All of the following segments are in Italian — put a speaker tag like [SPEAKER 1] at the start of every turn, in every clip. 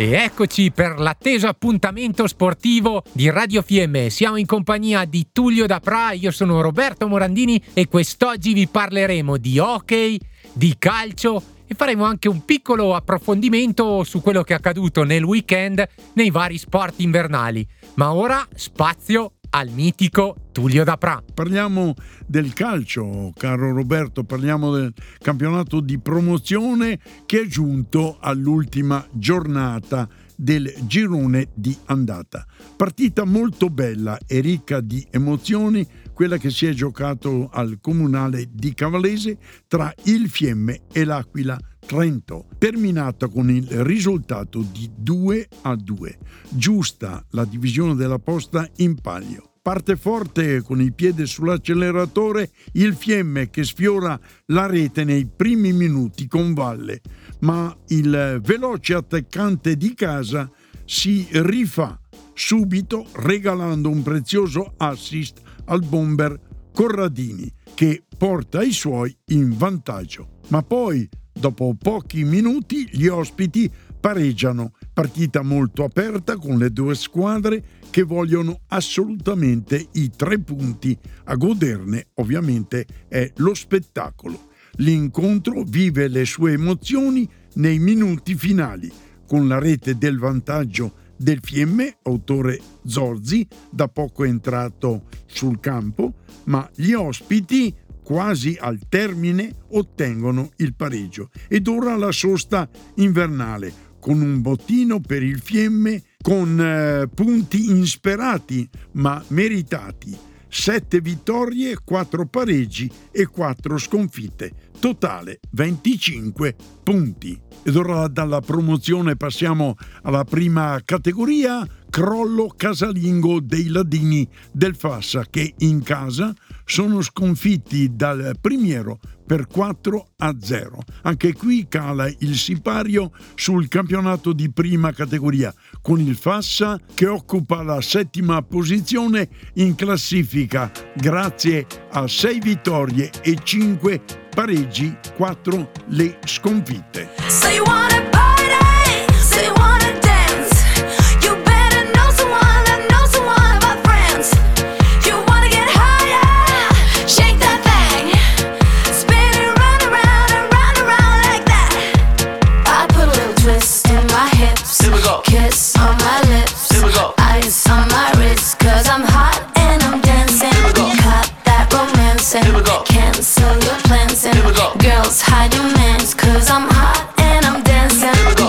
[SPEAKER 1] E eccoci per l'atteso appuntamento sportivo di Radio Fiemme. Siamo in compagnia di Tullio Dapra, io sono Roberto Morandini e quest'oggi vi parleremo di hockey, di calcio e faremo anche un piccolo approfondimento su quello che è accaduto nel weekend nei vari sport invernali. Ma ora spazio al mitico Tullio Dapra.
[SPEAKER 2] Parliamo del calcio, caro Roberto, parliamo del campionato di promozione che è giunto all'ultima giornata del girone di andata. Partita molto bella e ricca di emozioni, quella che si è giocato al comunale di Cavallese tra il Fiemme e l'Aquila Trento, terminata con il risultato di 2 a 2. Giusta la divisione della posta in palio. Parte forte con il piede sull'acceleratore il Fiemme che sfiora la rete nei primi minuti con Valle, ma il veloce attaccante di casa si rifà subito regalando un prezioso assist al bomber Corradini che porta i suoi in vantaggio. Ma poi Dopo pochi minuti gli ospiti pareggiano, partita molto aperta con le due squadre che vogliono assolutamente i tre punti. A goderne ovviamente è lo spettacolo. L'incontro vive le sue emozioni nei minuti finali, con la rete del vantaggio del Fiemme, autore Zorzi, da poco entrato sul campo, ma gli ospiti quasi al termine ottengono il pareggio ed ora la sosta invernale con un bottino per il Fiemme con eh, punti insperati ma meritati. Sette vittorie, quattro pareggi e quattro sconfitte. Totale 25 punti. Ed ora dalla promozione passiamo alla prima categoria, crollo casalingo dei Ladini del Fassa che in casa sono sconfitti dal Primiero per 4 a 0. Anche qui cala il sipario sul campionato di prima categoria, con il Fassa che occupa la settima posizione in classifica grazie a 6 vittorie e 5 pareggi, 4 le sconfitte.
[SPEAKER 1] So plans
[SPEAKER 3] and girls hide your mans Cause I'm hot and I'm dancing.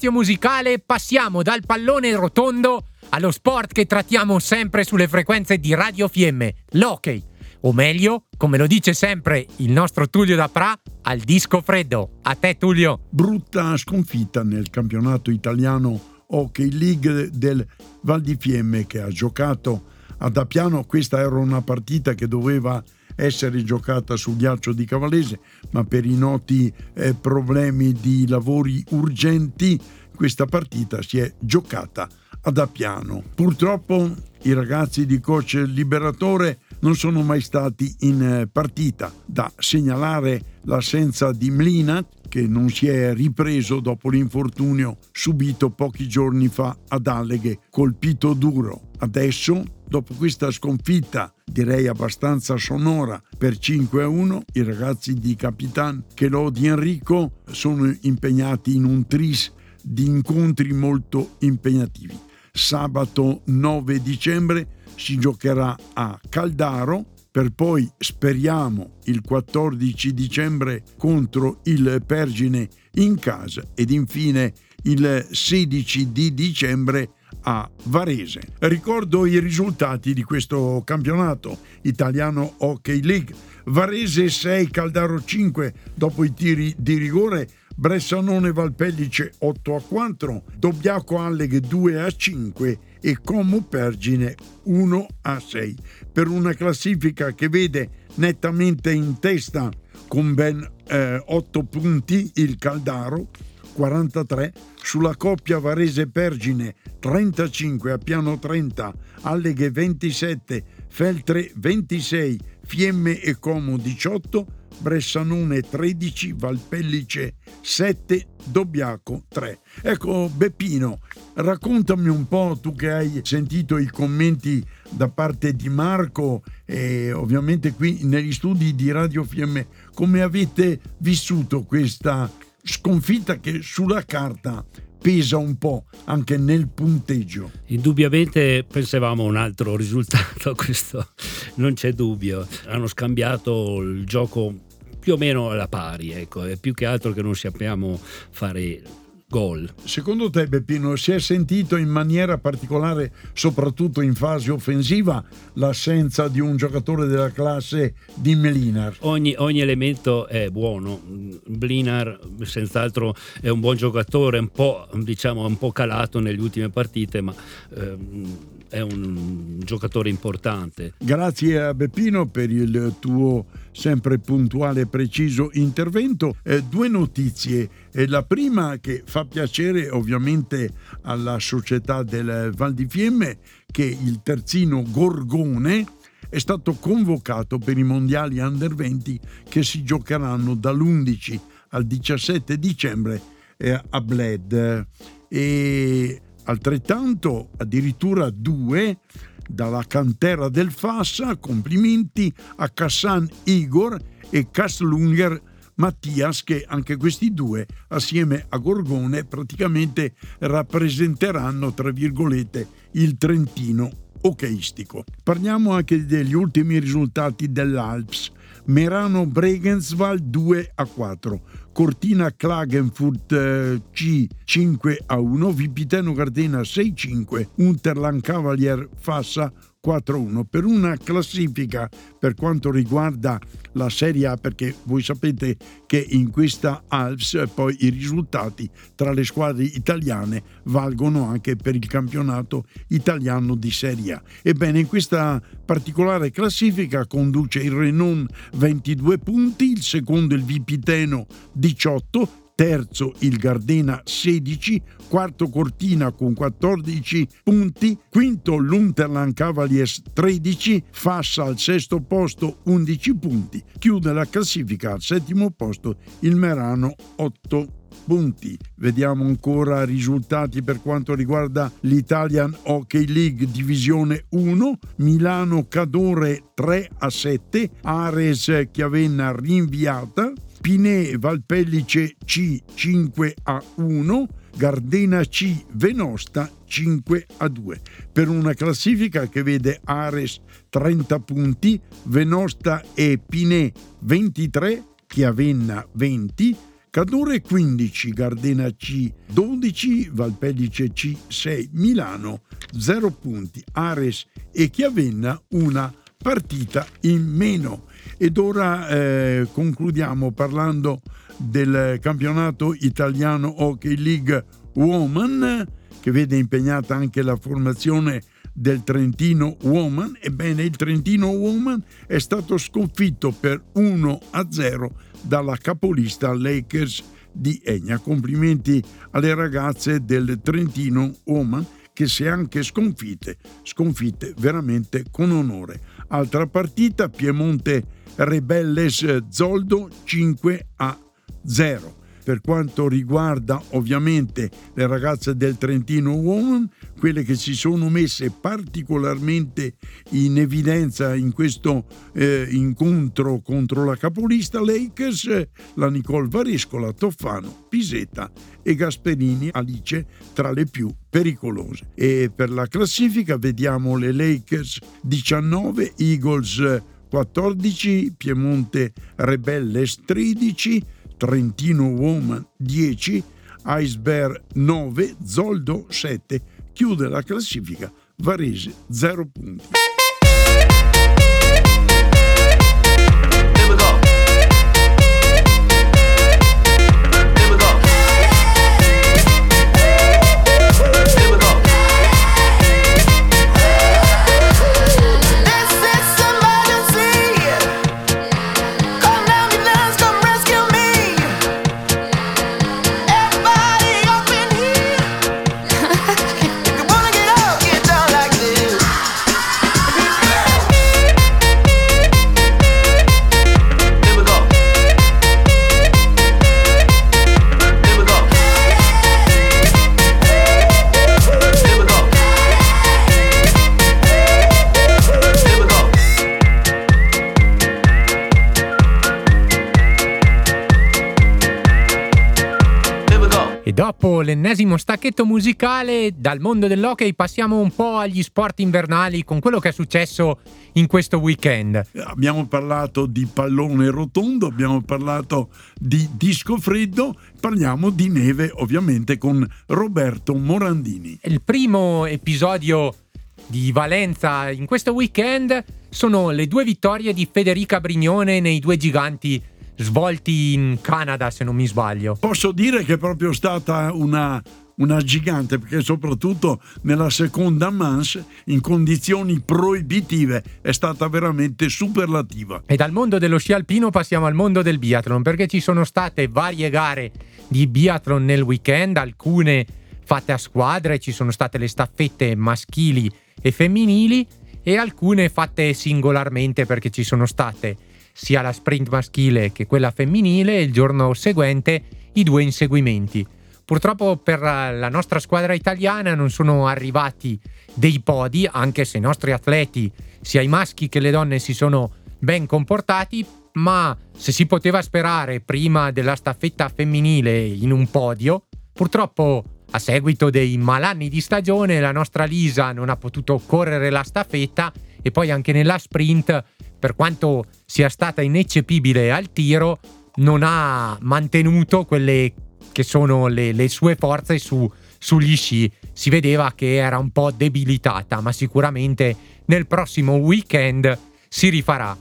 [SPEAKER 1] Spazio musicale passiamo dal pallone rotondo allo sport che trattiamo sempre sulle frequenze di Radio Fiemme, l'hockey. O meglio, come lo dice sempre il nostro Tullio da Pra, al disco freddo. A te Tullio.
[SPEAKER 2] Brutta sconfitta nel campionato italiano Hockey League del Val di Fiemme che ha giocato ad Appiano. Questa era una partita che doveva essere giocata sul ghiaccio di Cavallese, ma per i noti eh, problemi di lavori urgenti questa partita si è giocata ad Appiano. Purtroppo i ragazzi di coach Liberatore non sono mai stati in eh, partita. Da segnalare l'assenza di Mlina, che non si è ripreso dopo l'infortunio subito pochi giorni fa ad Alleghe, colpito duro. Adesso, dopo questa sconfitta, direi abbastanza sonora, per 5 a 1, i ragazzi di Capitan Chelo di Enrico sono impegnati in un tris di incontri molto impegnativi. Sabato 9 dicembre si giocherà a Caldaro per poi, speriamo, il 14 dicembre contro il Pergine in casa ed infine il 16 di dicembre a Varese. Ricordo i risultati di questo campionato. Italiano Hockey League. Varese 6, Caldaro 5 dopo i tiri di rigore Bressanone Valpellice 8 a 4, Dobbiaco Alleghe 2 a 5 e Como Pergine 1 a 6, per una classifica che vede nettamente in testa con ben eh, 8 punti il Caldaro, 43, sulla coppia Varese-Pergine 35 a piano 30, Alleghe 27, Feltre 26, Fiemme e Como 18, Bressanone 13, Valpellice 7, Dobbiaco 3. Ecco Beppino, raccontami un po', tu che hai sentito i commenti da parte di Marco e ovviamente qui negli studi di Radio Fiemme, come avete vissuto questa sconfitta che sulla carta pesa un po' anche nel punteggio.
[SPEAKER 4] Indubbiamente pensavamo a un altro risultato, questo non c'è dubbio. Hanno scambiato il gioco più o meno alla pari, ecco, è più che altro che non sappiamo fare gol.
[SPEAKER 2] Secondo te Beppino si è sentito in maniera particolare, soprattutto in fase offensiva, l'assenza di un giocatore della classe di Melinar?
[SPEAKER 4] Ogni, ogni elemento è buono, Blinar senz'altro è un buon giocatore, un po', diciamo, un po calato nelle ultime partite, ma... Ehm, è un giocatore importante.
[SPEAKER 2] Grazie a Beppino per il tuo sempre puntuale e preciso intervento. Eh, due notizie. Eh, la prima che fa piacere ovviamente alla società del Val di Fiemme che il terzino Gorgone è stato convocato per i mondiali under 20 che si giocheranno dall'11 al 17 dicembre eh, a Bled. E altrettanto addirittura due dalla cantera del Fassa, complimenti a Cassan Igor e Kaslunger Mattias che anche questi due assieme a Gorgone praticamente rappresenteranno tra virgolette il Trentino hockeyistico. Parliamo anche degli ultimi risultati dell'Alps. Merano Bregenswald 2 a 4, Cortina Klagenfurt eh, C 5 a 1, Vipiteno Gardena 6 5, Unterland Cavalier Fassa 4-1 per una classifica per quanto riguarda la Serie A perché voi sapete che in questa Alps poi i risultati tra le squadre italiane valgono anche per il campionato italiano di Serie A. Ebbene in questa particolare classifica conduce il Renon 22 punti, il secondo il Vipiteno 18, terzo il Gardena 16, quarto Cortina con 14 punti, quinto l'Unterland Cavaliers 13, Fassa al sesto posto 11 punti, chiude la classifica al settimo posto il Merano 8 punti. Vediamo ancora risultati per quanto riguarda l'Italian Hockey League Divisione 1, Milano Cadore 3 a 7, Ares Chiavenna rinviata, Pinè Valpellice C 5 a 1, Gardena C Venosta 5 a 2, per una classifica che vede Ares 30 punti, Venosta e Pinè 23, Chiavenna 20, Cadore 15, Gardena C 12, Valpellice C 6, Milano 0 punti, Ares e Chiavenna una partita in meno. Ed ora eh, concludiamo parlando del campionato italiano Hockey League Woman che vede impegnata anche la formazione del Trentino Woman. Ebbene, il Trentino Woman è stato sconfitto per 1-0 dalla capolista Lakers di Egna. Complimenti alle ragazze del Trentino Woman che è anche sconfitte, sconfitte veramente con onore. Altra partita, Piemonte Rebelles Zoldo 5 a 0 per quanto riguarda ovviamente le ragazze del Trentino Woman, quelle che si sono messe particolarmente in evidenza in questo eh, incontro contro la capolista Lakers, la Nicole Varescola, Toffano, Pisetta e Gasperini Alice tra le più pericolose. E per la classifica vediamo le Lakers 19, Eagles 14, Piemonte Rebelles 13, Trentino Woman 10, Iceberg 9, Zoldo 7. Chiude la classifica Varese 0 punti.
[SPEAKER 1] Dopo l'ennesimo stacchetto musicale, dal mondo dell'hockey passiamo un po' agli sport invernali con quello che è successo in questo weekend.
[SPEAKER 2] Abbiamo parlato di pallone rotondo, abbiamo parlato di disco freddo, parliamo di neve ovviamente con Roberto Morandini.
[SPEAKER 1] Il primo episodio di Valenza in questo weekend sono le due vittorie di Federica Brignone nei due giganti svolti in Canada, se non mi sbaglio.
[SPEAKER 2] Posso dire che è proprio stata una, una gigante perché soprattutto nella seconda manche in condizioni proibitive è stata veramente superlativa.
[SPEAKER 1] E dal mondo dello sci alpino passiamo al mondo del biathlon perché ci sono state varie gare di biathlon nel weekend, alcune fatte a squadre, ci sono state le staffette maschili e femminili e alcune fatte singolarmente perché ci sono state sia la sprint maschile che quella femminile e il giorno seguente i due inseguimenti. Purtroppo per la nostra squadra italiana non sono arrivati dei podi, anche se i nostri atleti, sia i maschi che le donne, si sono ben comportati, ma se si poteva sperare prima della staffetta femminile in un podio, purtroppo a seguito dei malanni di stagione la nostra Lisa non ha potuto correre la staffetta e poi anche nella sprint per quanto sia stata ineccepibile al tiro, non ha mantenuto quelle che sono le, le sue forze su, sugli sci. Si vedeva che era un po' debilitata, ma sicuramente nel prossimo weekend si rifarà.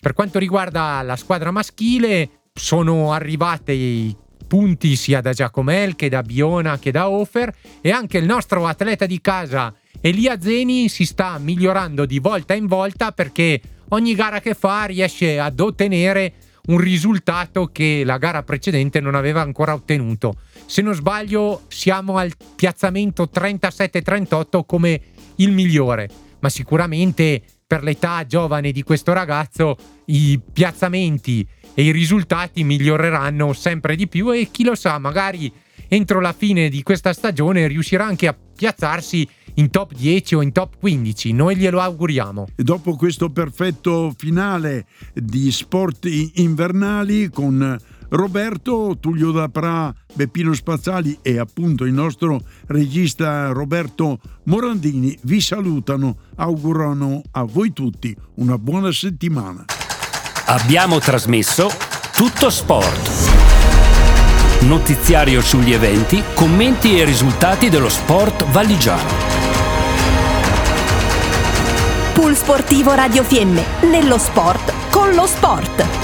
[SPEAKER 1] Per quanto riguarda la squadra maschile, sono arrivate i punti sia da Giacomel che da Biona che da Ofer e anche il nostro atleta di casa Elia Zeni si sta migliorando di volta in volta perché ogni gara che fa riesce ad ottenere un risultato che la gara precedente non aveva ancora ottenuto. Se non sbaglio, siamo al piazzamento 37-38 come il migliore, ma sicuramente per l'età giovane di questo ragazzo i piazzamenti e i risultati miglioreranno sempre di più e chi lo sa, magari entro la fine di questa stagione riuscirà anche a piazzarsi in top 10 o in top 15, noi glielo auguriamo.
[SPEAKER 2] E dopo questo perfetto finale di sport invernali con Roberto, Tullio Dapra, Beppino Spazzali e appunto il nostro regista Roberto Morandini vi salutano, augurano a voi tutti una buona settimana.
[SPEAKER 5] Abbiamo trasmesso tutto sport. Notiziario sugli eventi, commenti e risultati dello sport valigiano.
[SPEAKER 3] Pool Sportivo Radio Fiemme, nello sport, con lo sport.